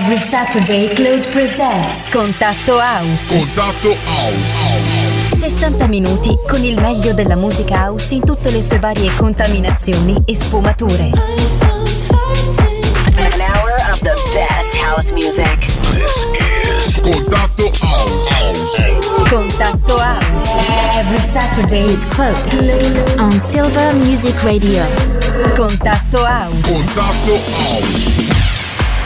Every Saturday Claude presents Contatto House. Contatto House. 60 minuti con il meglio della musica house in tutte le sue varie contaminazioni e sfumature. An hour of the best house music. This is Contatto House. Contatto House. Every Saturday Claude. on Silver Music Radio. Contatto House. Contatto House.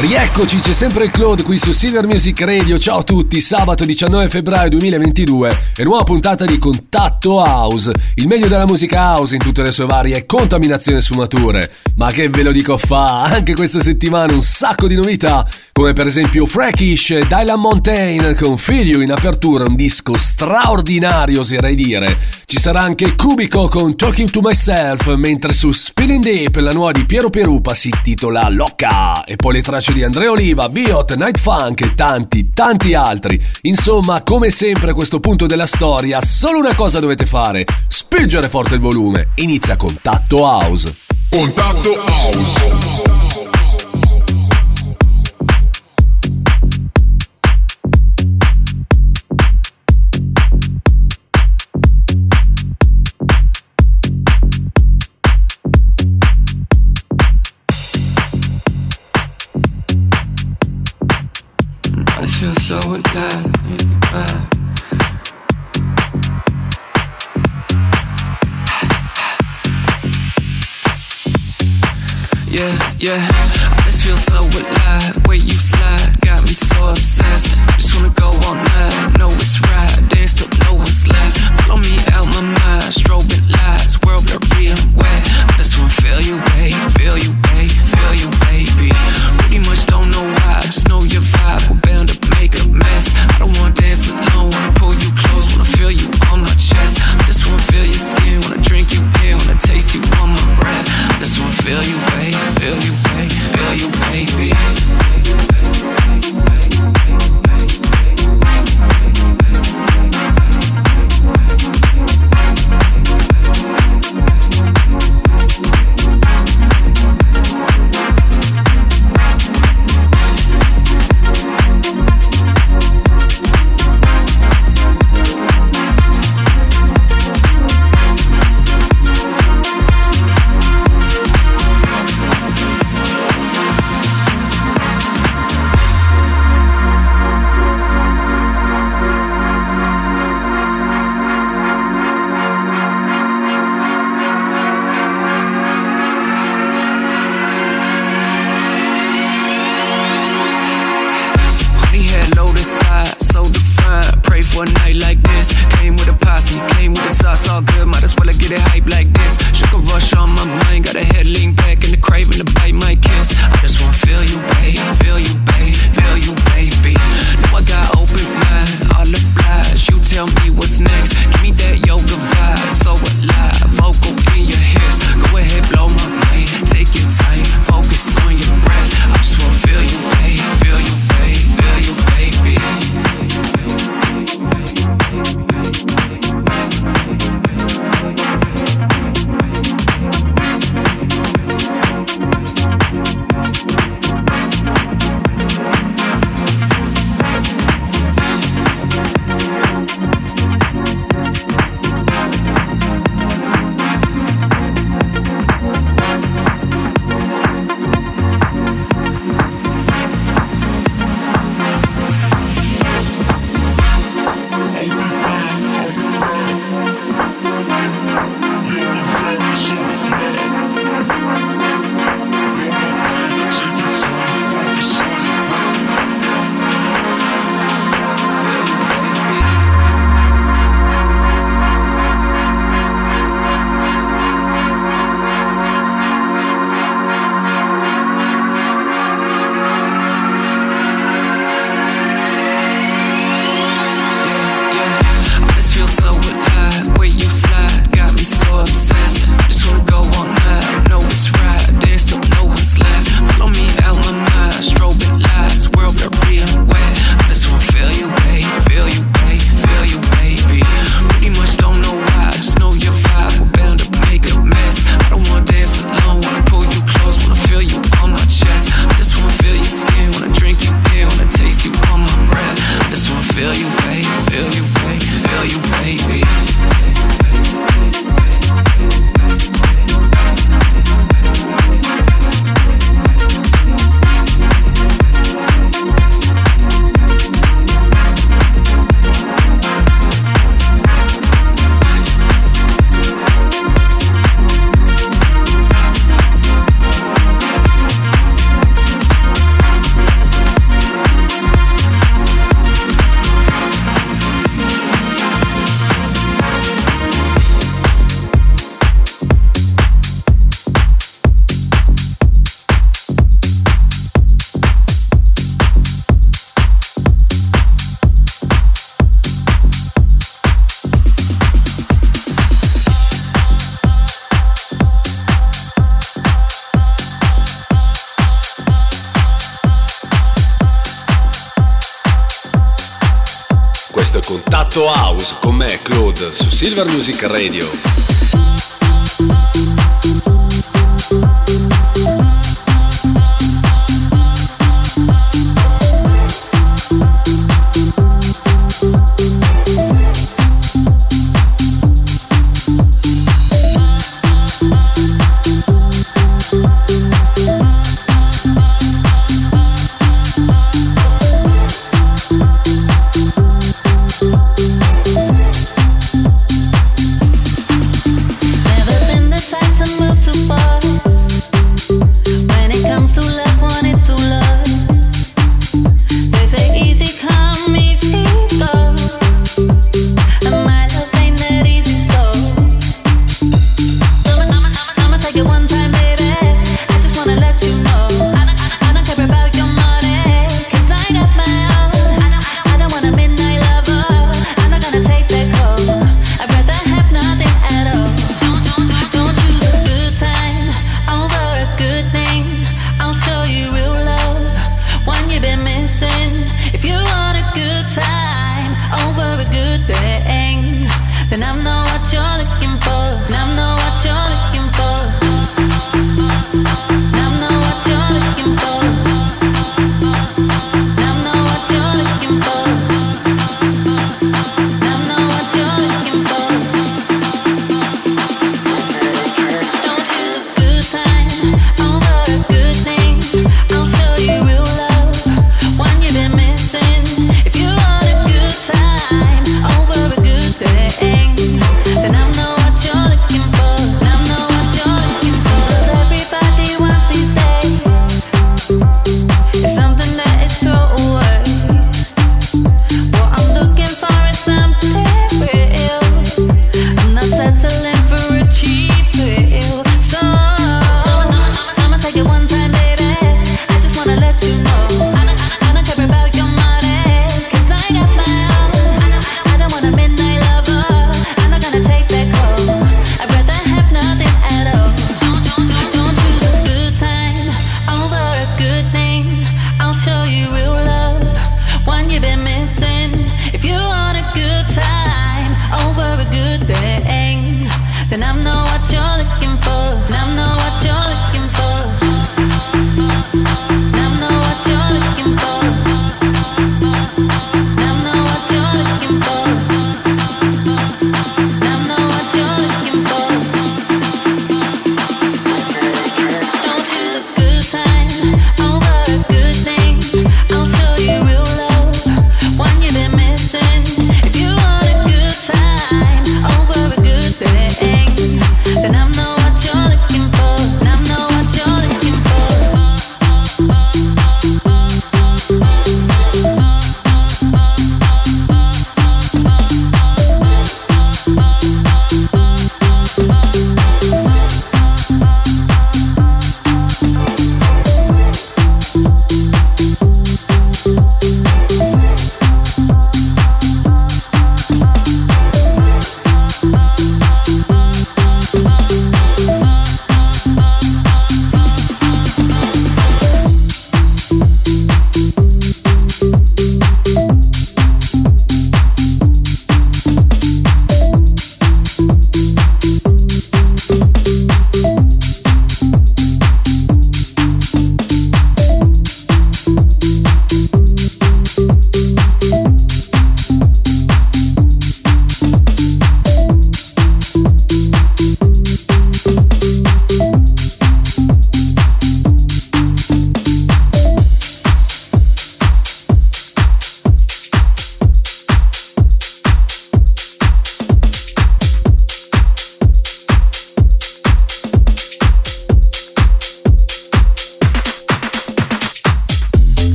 Rieccoci, c'è sempre il Claude qui su Silver Music Radio. Ciao a tutti, sabato 19 febbraio 2022 e nuova puntata di Contatto House, il meglio della musica house in tutte le sue varie contaminazioni e sfumature. Ma che ve lo dico fa, anche questa settimana un sacco di novità, come per esempio Freakish e Dylan Montaigne con Figlio in apertura, un disco straordinario oserei dire. Ci sarà anche Cubico con Talking to Myself, mentre su Spilling Deep la nuova di Piero Perupa si intitola Locca e poi le tracce di Andrea Oliva, Biot, Night Funk e tanti, tanti altri. Insomma, come sempre a questo punto della storia, solo una cosa dovete fare: spingere forte il volume. Inizia Contatto House. Contatto House. Feel so alive in the. Yeah, yeah, I just feel so alive. Way you slide, got me so obsessed. Just wanna go all night. No, it's right. Dance till no one's left. Follow me out my mind. House con me, Claude, su Silver Music Radio.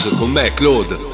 Contatto house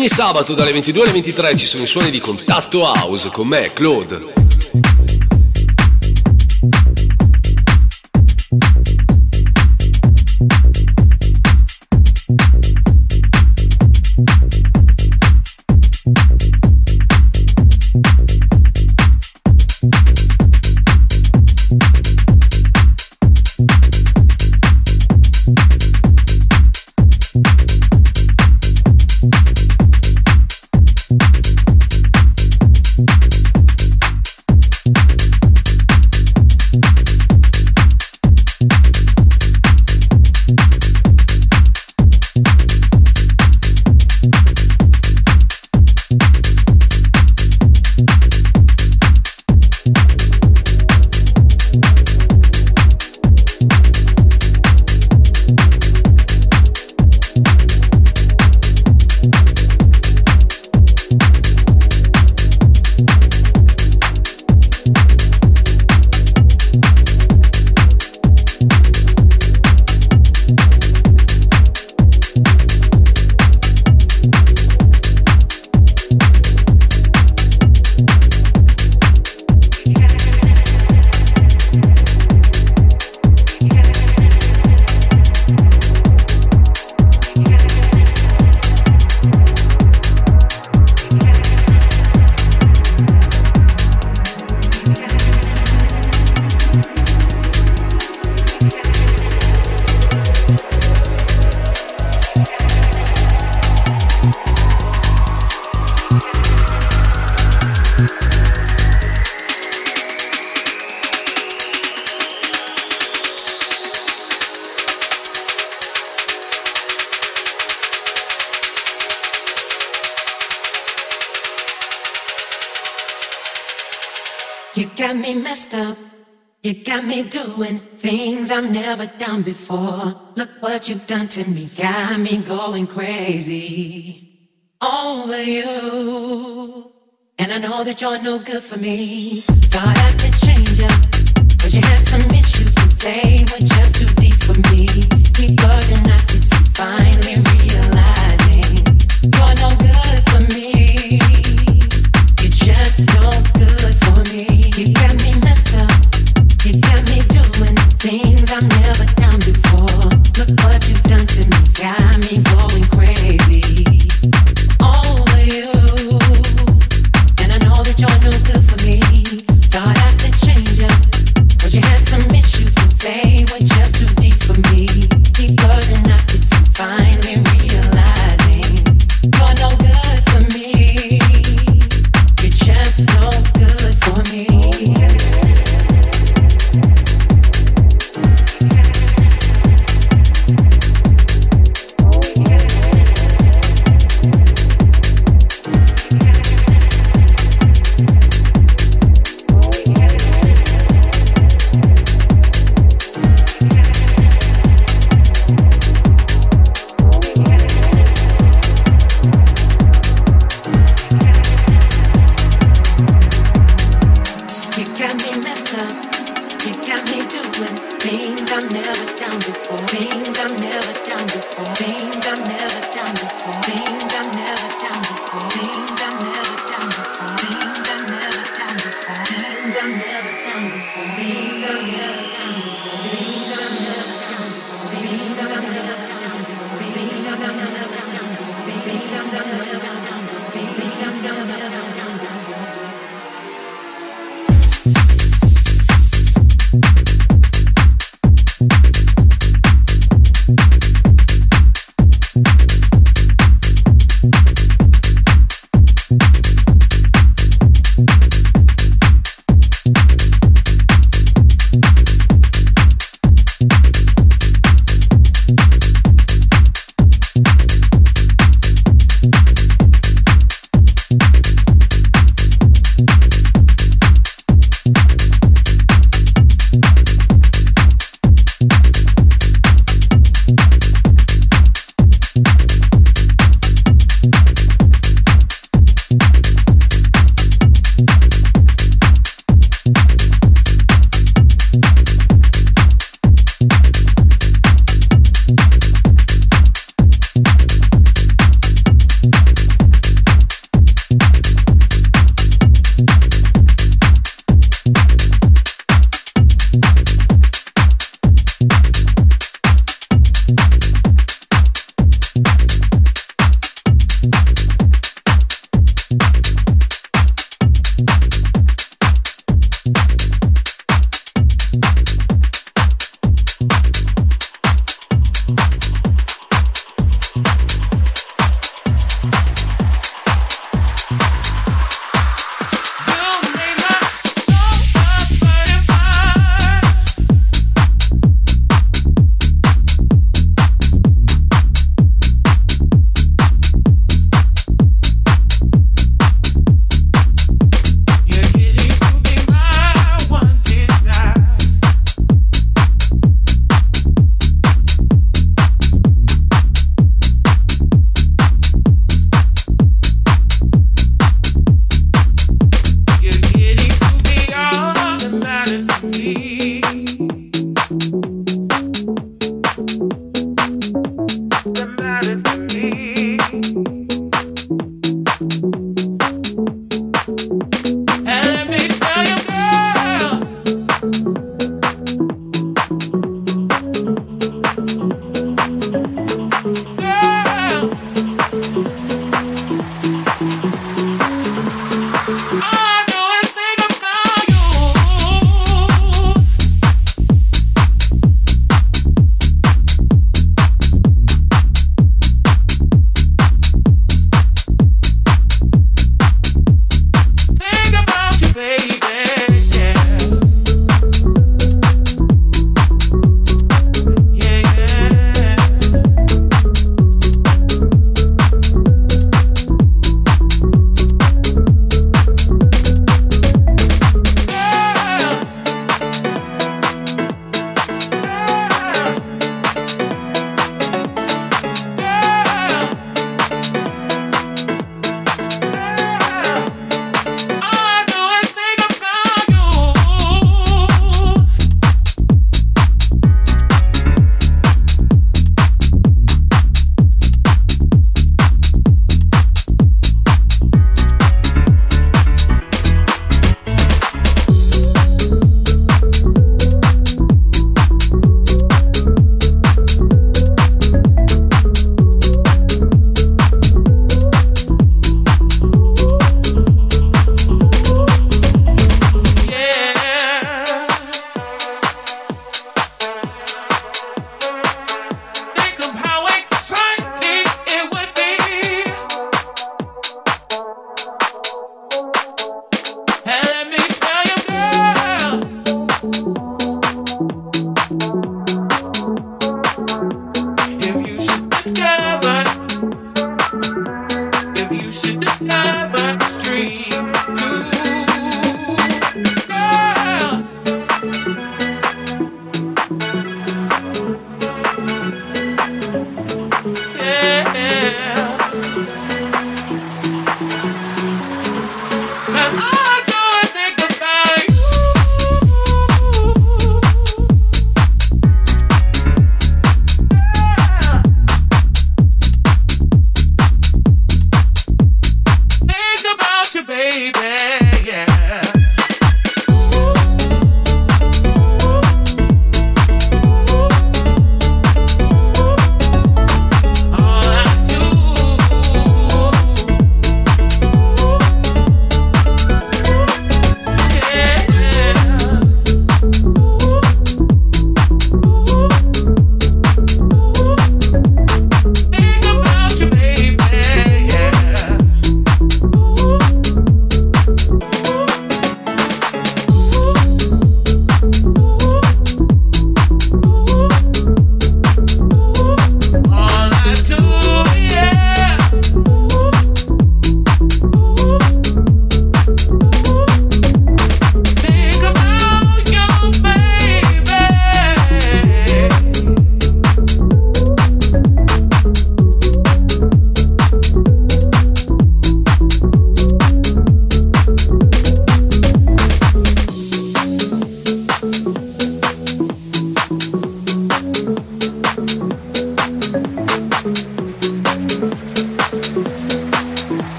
Ogni sabato dalle 22 alle 23 ci sono i suoni di Contatto House con me, Claude. messed up. You got me doing things I've never done before. Look what you've done to me, got me going crazy. Over you. And I know that you're no good for me. Thought I could change you, but you had some issues, but they were just too deep for me. Keep bugging, I could see, finally realize.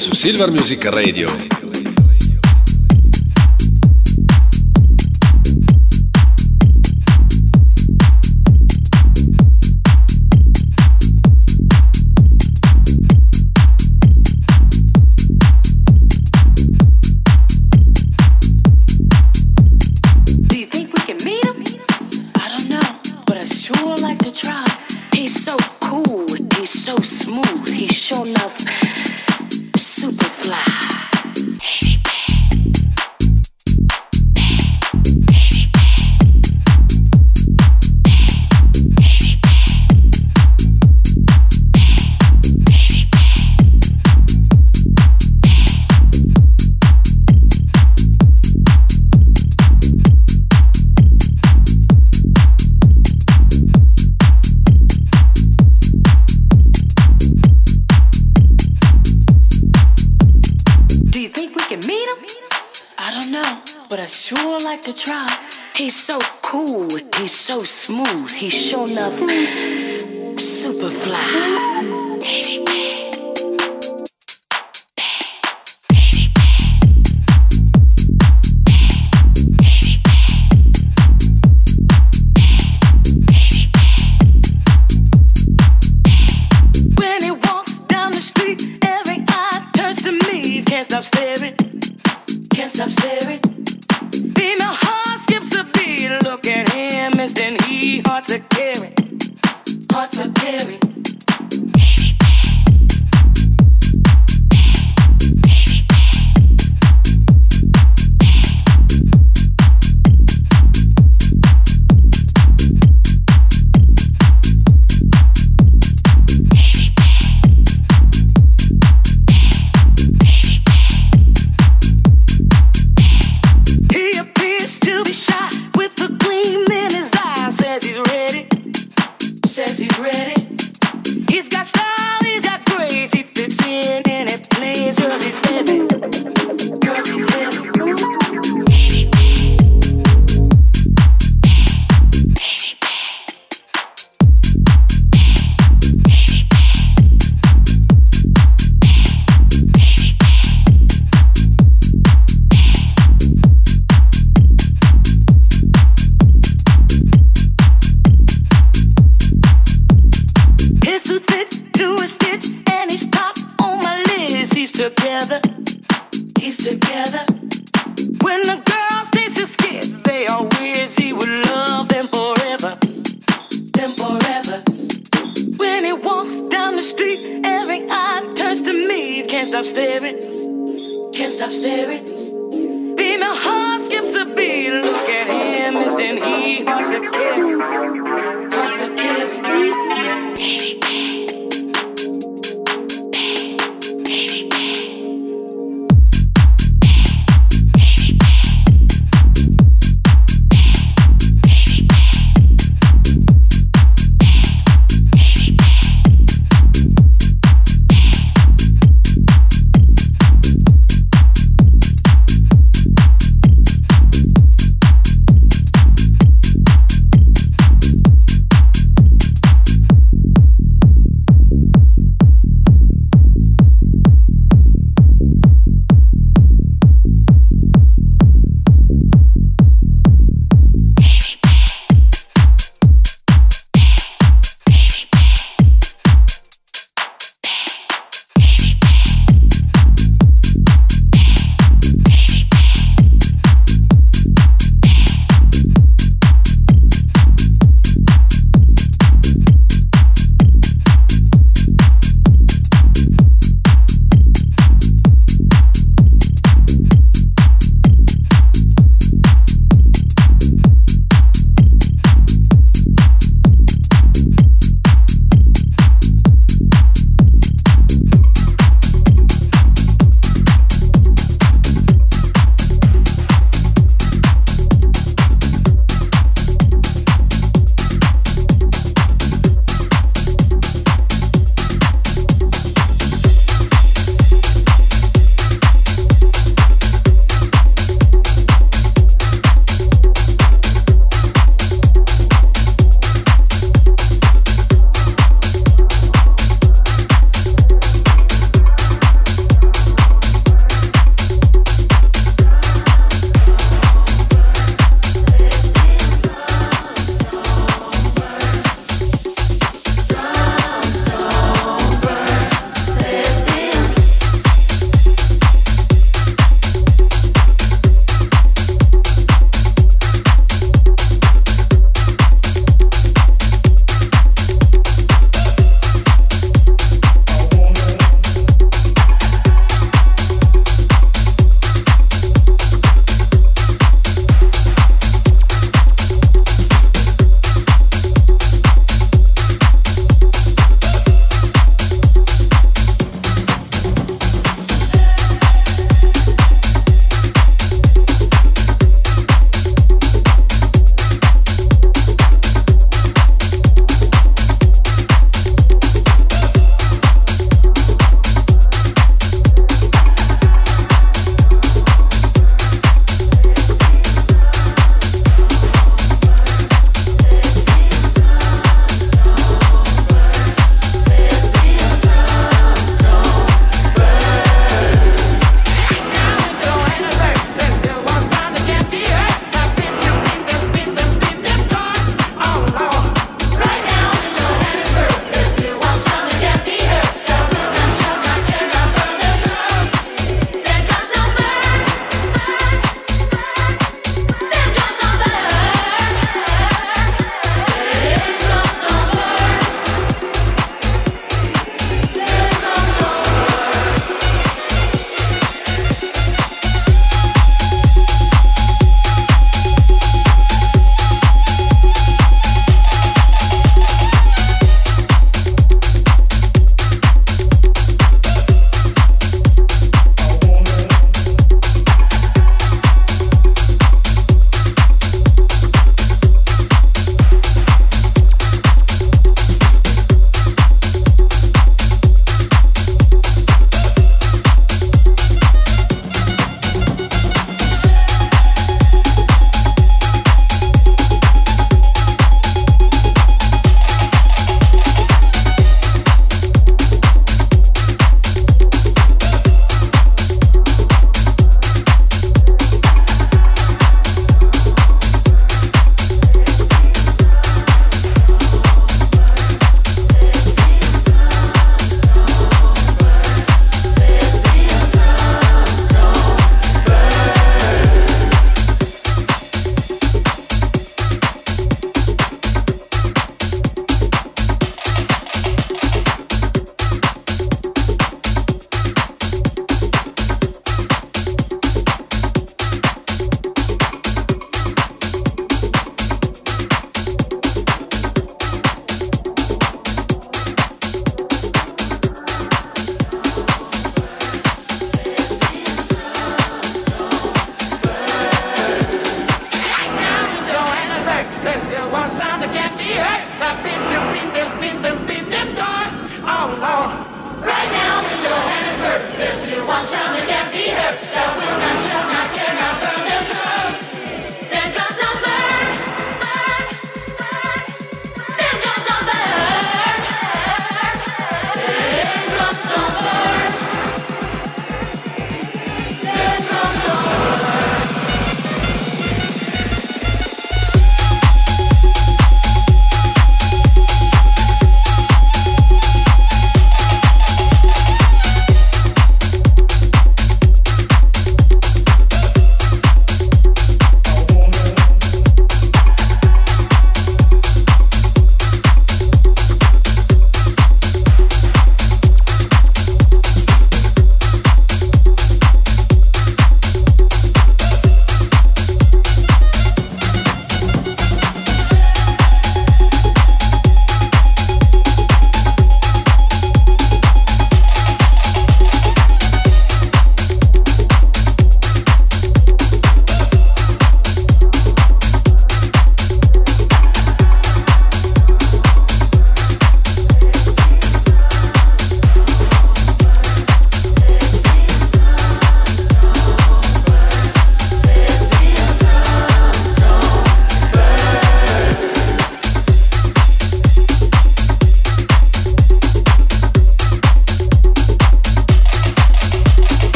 Su Silver Music Radio. but I sure like to try. He's so cool, he's so smooth, he's sure enough super fly. Baby. He walks down the street, every eye turns to me. Can't stop staring. Can't stop staring. Female heart skips a beat. Look at him, instant he hearts a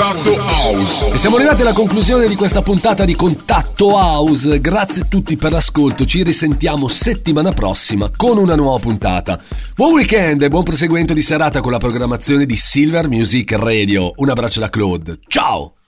Contatto House. E siamo arrivati alla conclusione di questa puntata di Contatto House. Grazie a tutti per l'ascolto. Ci risentiamo settimana prossima con una nuova puntata. Buon weekend e buon proseguimento di serata con la programmazione di Silver Music Radio. Un abbraccio da Claude. Ciao!